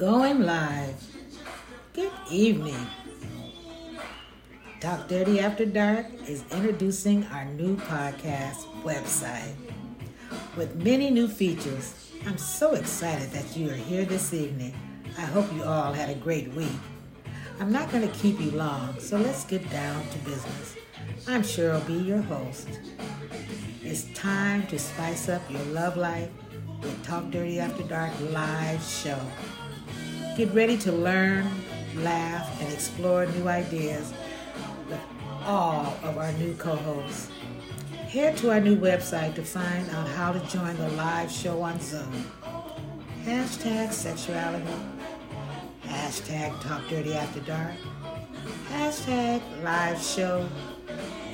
Going live. Good evening. Talk Dirty After Dark is introducing our new podcast website with many new features. I'm so excited that you are here this evening. I hope you all had a great week. I'm not going to keep you long, so let's get down to business. I'm Cheryl B., your host. It's time to spice up your love life with Talk Dirty After Dark live show. Get ready to learn, laugh, and explore new ideas with all of our new co-hosts. Head to our new website to find out how to join the live show on Zoom. Hashtag sexuality. Hashtag Talk Dirty After Dark. Hashtag live show.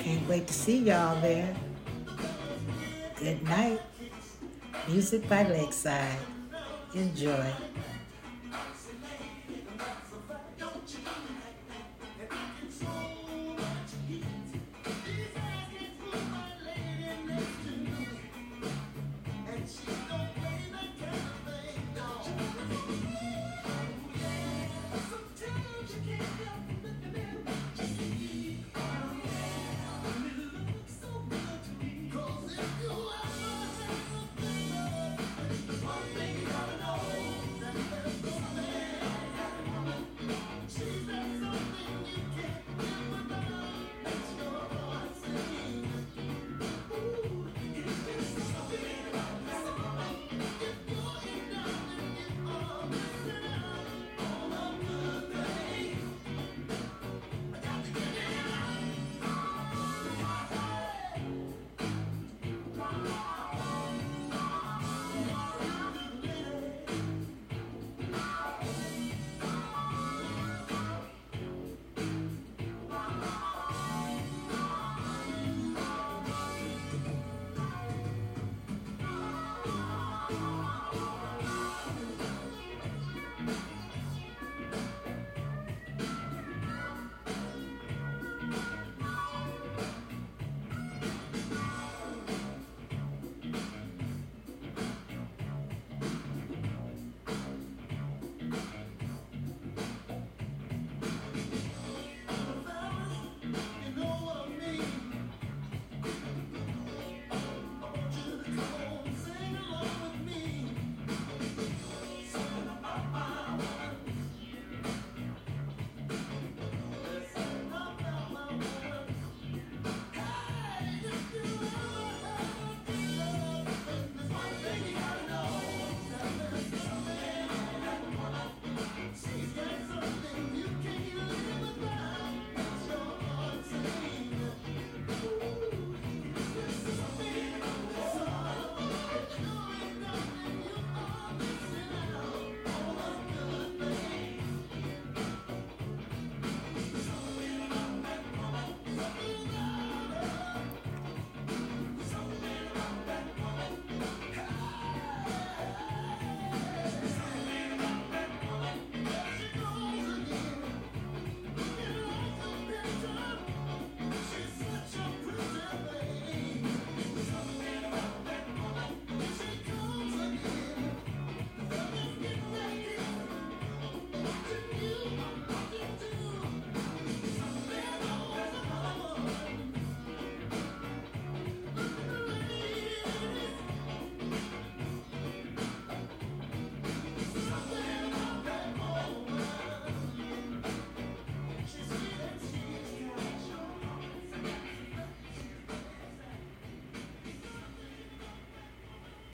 Can't wait to see y'all there. Good night. Music by Lakeside. Enjoy.